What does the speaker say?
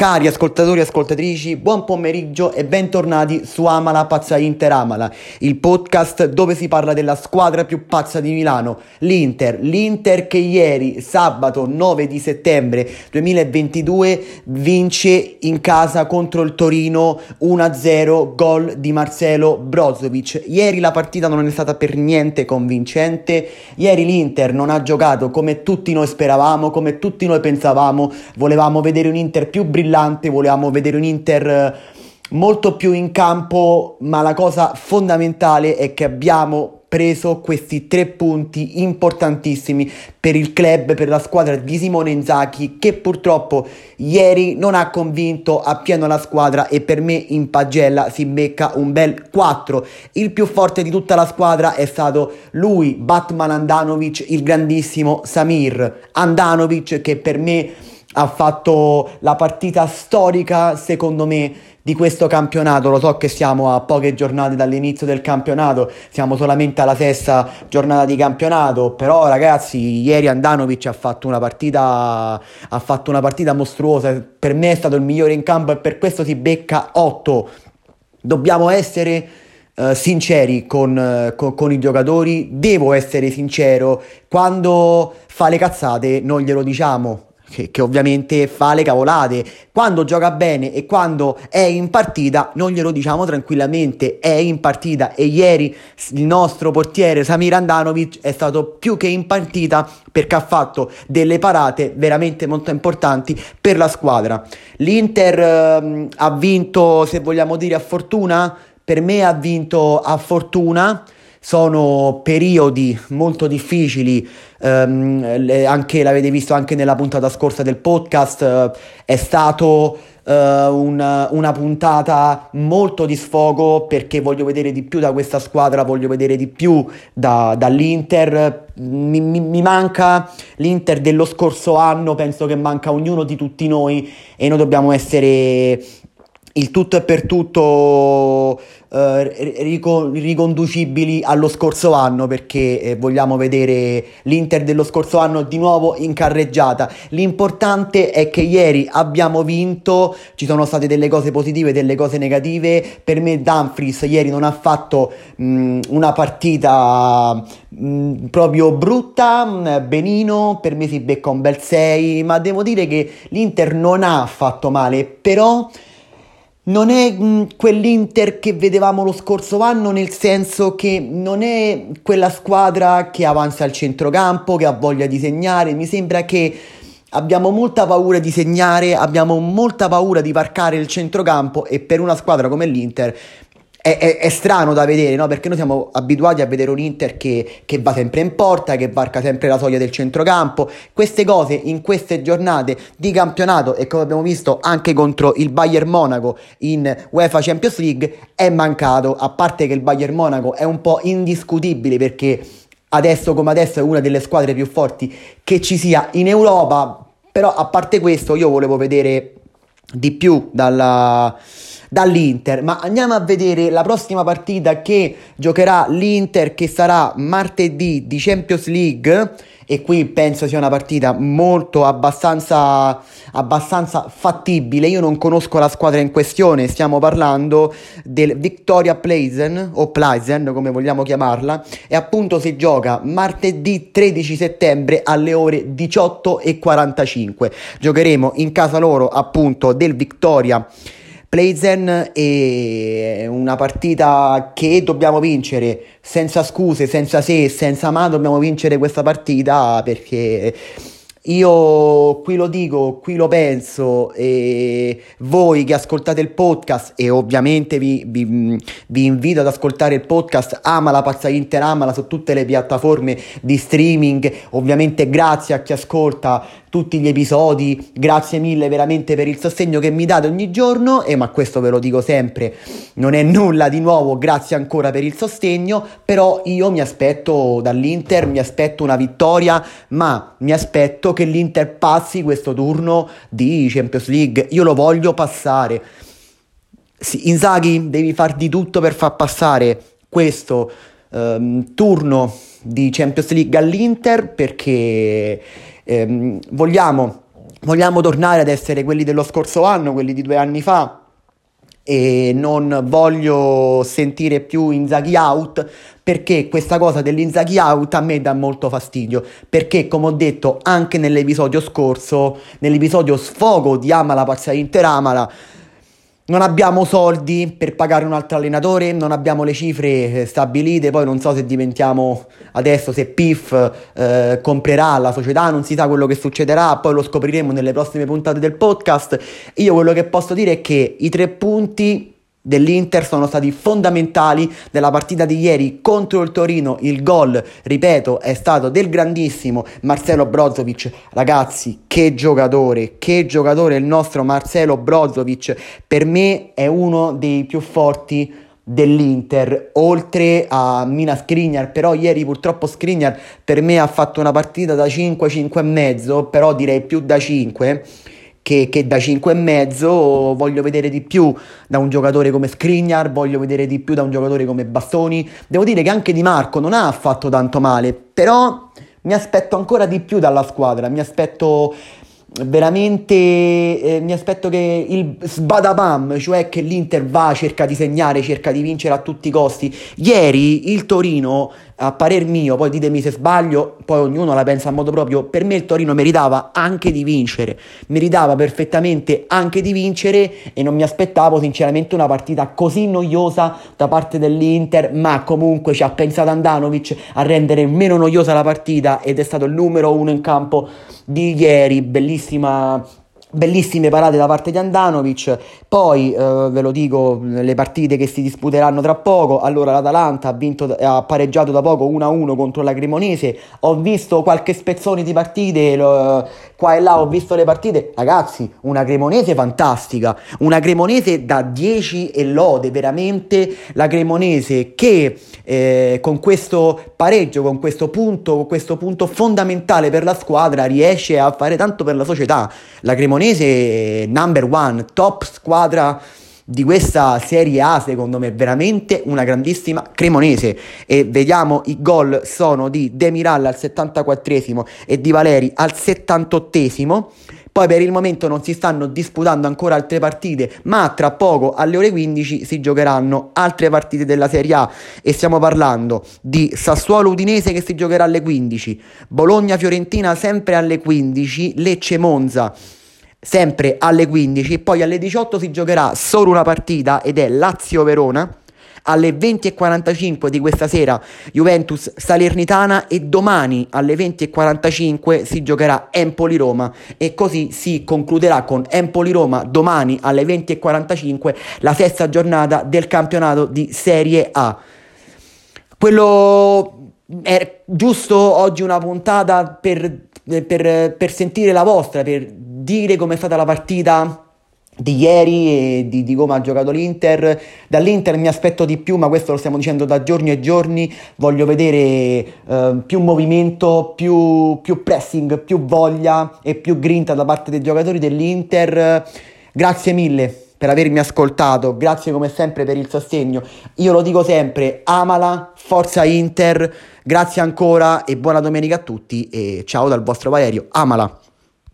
Cari ascoltatori e ascoltatrici, buon pomeriggio e bentornati su Amala Pazza Inter Amala, il podcast dove si parla della squadra più pazza di Milano, l'Inter. L'Inter che ieri, sabato 9 di settembre 2022, vince in casa contro il Torino 1-0, gol di Marcelo Brozovic. Ieri la partita non è stata per niente convincente, ieri l'Inter non ha giocato come tutti noi speravamo, come tutti noi pensavamo, volevamo vedere un Inter più brillante brillante, volevamo vedere un Inter eh, molto più in campo, ma la cosa fondamentale è che abbiamo preso questi tre punti importantissimi per il club, per la squadra di Simone Inzaghi che purtroppo ieri non ha convinto appieno la squadra e per me in pagella si becca un bel 4. Il più forte di tutta la squadra è stato lui, Batman Andanovic, il grandissimo Samir Andanovic che per me ha fatto la partita storica, secondo me, di questo campionato. Lo so che siamo a poche giornate dall'inizio del campionato, siamo solamente alla sesta giornata di campionato, però ragazzi, ieri Andanovic ha fatto una partita ha fatto una partita mostruosa. Per me è stato il migliore in campo e per questo si becca 8. Dobbiamo essere Uh, sinceri con, uh, con, con, i giocatori, devo essere sincero, quando fa le cazzate non glielo diciamo, che, che, ovviamente fa le cavolate. Quando gioca bene e quando è in partita, non glielo diciamo tranquillamente, è in partita e ieri il nostro portiere Samir Andanovic è stato più che in partita perché ha fatto delle parate veramente molto importanti per la squadra. L'Inter eh, ha vinto, se vogliamo dire a fortuna, per me ha vinto a fortuna sono periodi molto difficili, ehm, anche, l'avete visto anche nella puntata scorsa del podcast, eh, è stato eh, una, una puntata molto di sfogo perché voglio vedere di più da questa squadra, voglio vedere di più da, dall'Inter. Mi, mi, mi, manca l'Inter dello scorso anno, penso che manca ognuno di tutti noi e noi dobbiamo essere il tutto e per tutto eh, riconducibili allo scorso anno perché eh, vogliamo vedere l'Inter dello scorso anno di nuovo in carreggiata. L'importante è che ieri abbiamo vinto, ci sono state delle cose positive, delle cose negative. Per me Dumfries ieri non ha fatto mh, una partita mh, proprio brutta, mh, benino, per me si becca un bel 6, ma devo dire che l'Inter non ha fatto male, però non è mm, quell'Inter che vedevamo lo scorso anno, nel senso che non è quella squadra che avanza al centrocampo, che ha voglia di segnare. Mi sembra che abbiamo molta paura di segnare, abbiamo molta paura di varcare il centrocampo e per una squadra come l'Inter è, è, è, strano da vedere, no? Perché noi siamo abituati a vedere un Inter che, che, va sempre in porta, che varca sempre la soglia del centrocampo. Queste cose in queste giornate di campionato e come abbiamo visto anche contro il Bayern Monaco in UEFA Champions League è mancato. A parte che il Bayern Monaco è un po' indiscutibile perché adesso come adesso è una delle squadre più forti che ci sia in Europa. Però a parte questo io volevo vedere di più dalla dall'Inter. Ma andiamo a vedere la prossima partita che giocherà l'Inter, che sarà martedì di Champions League. E qui penso sia una partita molto abbastanza, abbastanza fattibile. Io non conosco la squadra in questione, stiamo parlando del Victoria Pleisen o Pleisen, come vogliamo chiamarla. E appunto si gioca martedì 13 settembre alle ore 18.45. Giocheremo in casa loro appunto del Victoria Playzen è una partita che dobbiamo vincere. Senza scuse, senza se, senza ma, dobbiamo vincere questa partita perché io qui lo dico, qui lo penso e voi che ascoltate il podcast e ovviamente vi, vi, vi invito ad ascoltare il podcast Ama la Pazza Inter, amala su tutte le piattaforme di streaming, ovviamente grazie a chi ascolta tutti gli episodi, grazie mille veramente per il sostegno che mi date ogni giorno. E ma questo ve lo dico sempre, non è nulla di nuovo, grazie ancora per il sostegno, però io mi aspetto dall'Inter, mi aspetto una vittoria, ma mi aspetto che l'Inter passi questo turno di Champions League, io lo voglio passare. Inzaghi devi far di tutto per far passare questo um, turno di Champions League all'Inter perché ehm, vogliamo vogliamo tornare ad essere quelli dello scorso anno, quelli di due anni fa, e non voglio sentire più Inzaghi out perché questa cosa dell'Inzaghi out a me dà molto fastidio. Perché come ho detto anche nell'episodio scorso nell'episodio sfogo di Amala Pazza Inter Amala non abbiamo soldi per pagare un altro allenatore, non abbiamo le cifre eh, stabilite, poi non so se diventiamo adesso, se PIF eh, comprerà la società, non si sa quello che succederà, poi lo scopriremo nelle prossime puntate del podcast. Io quello che posso dire è che i tre punti dell'Inter sono stati fondamentali nella partita di ieri contro il Torino. Il gol, ripeto, è stato del grandissimo Marcelo Brozovic. Ragazzi, che giocatore, che giocatore il nostro Marcelo Brozovic. Per me è uno dei più forti dell'Inter, oltre a Mina Skriniar, però ieri purtroppo Skriniar per me ha fatto una partita da 5, 5 e mezzo, però direi più da 5 che, che da 5,5 voglio vedere di più da un giocatore come Skriniar, voglio vedere di più da un giocatore come Bastoni. Devo dire che anche Di Marco non ha fatto tanto male, però mi aspetto ancora di più dalla squadra, mi aspetto veramente eh, mi aspetto che il sbadabam, cioè che l'Inter va, cerca di segnare, cerca di vincere a tutti i costi. Ieri il Torino, a parer mio, poi ditemi se sbaglio, poi ognuno la pensa a modo proprio, per me il Torino meritava anche di vincere, meritava perfettamente anche di vincere e non mi aspettavo sinceramente una partita così noiosa da parte dell'Inter, ma comunque ci ha pensato Andanovic a rendere meno noiosa la partita ed è stato il numero uno in campo di ieri, bellissima Bellissime parate da parte di Andanovic, poi eh, ve lo dico le partite che si disputeranno tra poco, allora l'Atalanta ha, vinto, ha pareggiato da poco 1-1 contro la Cremonese, ho visto qualche spezzone di partite, lo, qua e là ho visto le partite, ragazzi una Cremonese fantastica, una Cremonese da 10 e lode, veramente. La Cremonese che eh, con questo pareggio, con questo punto, con questo punto fondamentale per la squadra riesce a fare tanto per la società, la Cremonese Cremonese number one, top squadra di questa Serie A, secondo me, veramente una grandissima Cremonese. E vediamo i gol sono di Demiral al 74esimo e di Valeri al 78esimo. Poi per il momento non si stanno disputando ancora altre partite, ma tra poco alle ore 15 si giocheranno altre partite della Serie A e stiamo parlando di Sassuolo Udinese che si giocherà alle 15, Bologna Fiorentina sempre alle 15, Lecce Monza sempre alle 15 poi alle 18 si giocherà solo una partita ed è Lazio-Verona alle 20.45 di questa sera Juventus Salernitana e domani alle 20.45 si giocherà Empoli-Roma e così si concluderà con Empoli-Roma domani alle 20.45 la sesta giornata del campionato di Serie A. Quello è giusto oggi una puntata per, per, per sentire la vostra, per dire com'è stata la partita di ieri e di, di, come ha giocato l'Inter. Dall'Inter mi aspetto di più, ma questo lo stiamo dicendo da giorni e giorni. Voglio vedere eh, più movimento, più, più, pressing, più voglia e più grinta da parte dei giocatori dell'Inter. Grazie mille per avermi ascoltato, grazie come sempre per il sostegno. Io lo dico sempre, amala, forza Inter, grazie ancora e buona domenica a tutti e ciao dal vostro Valerio, amala.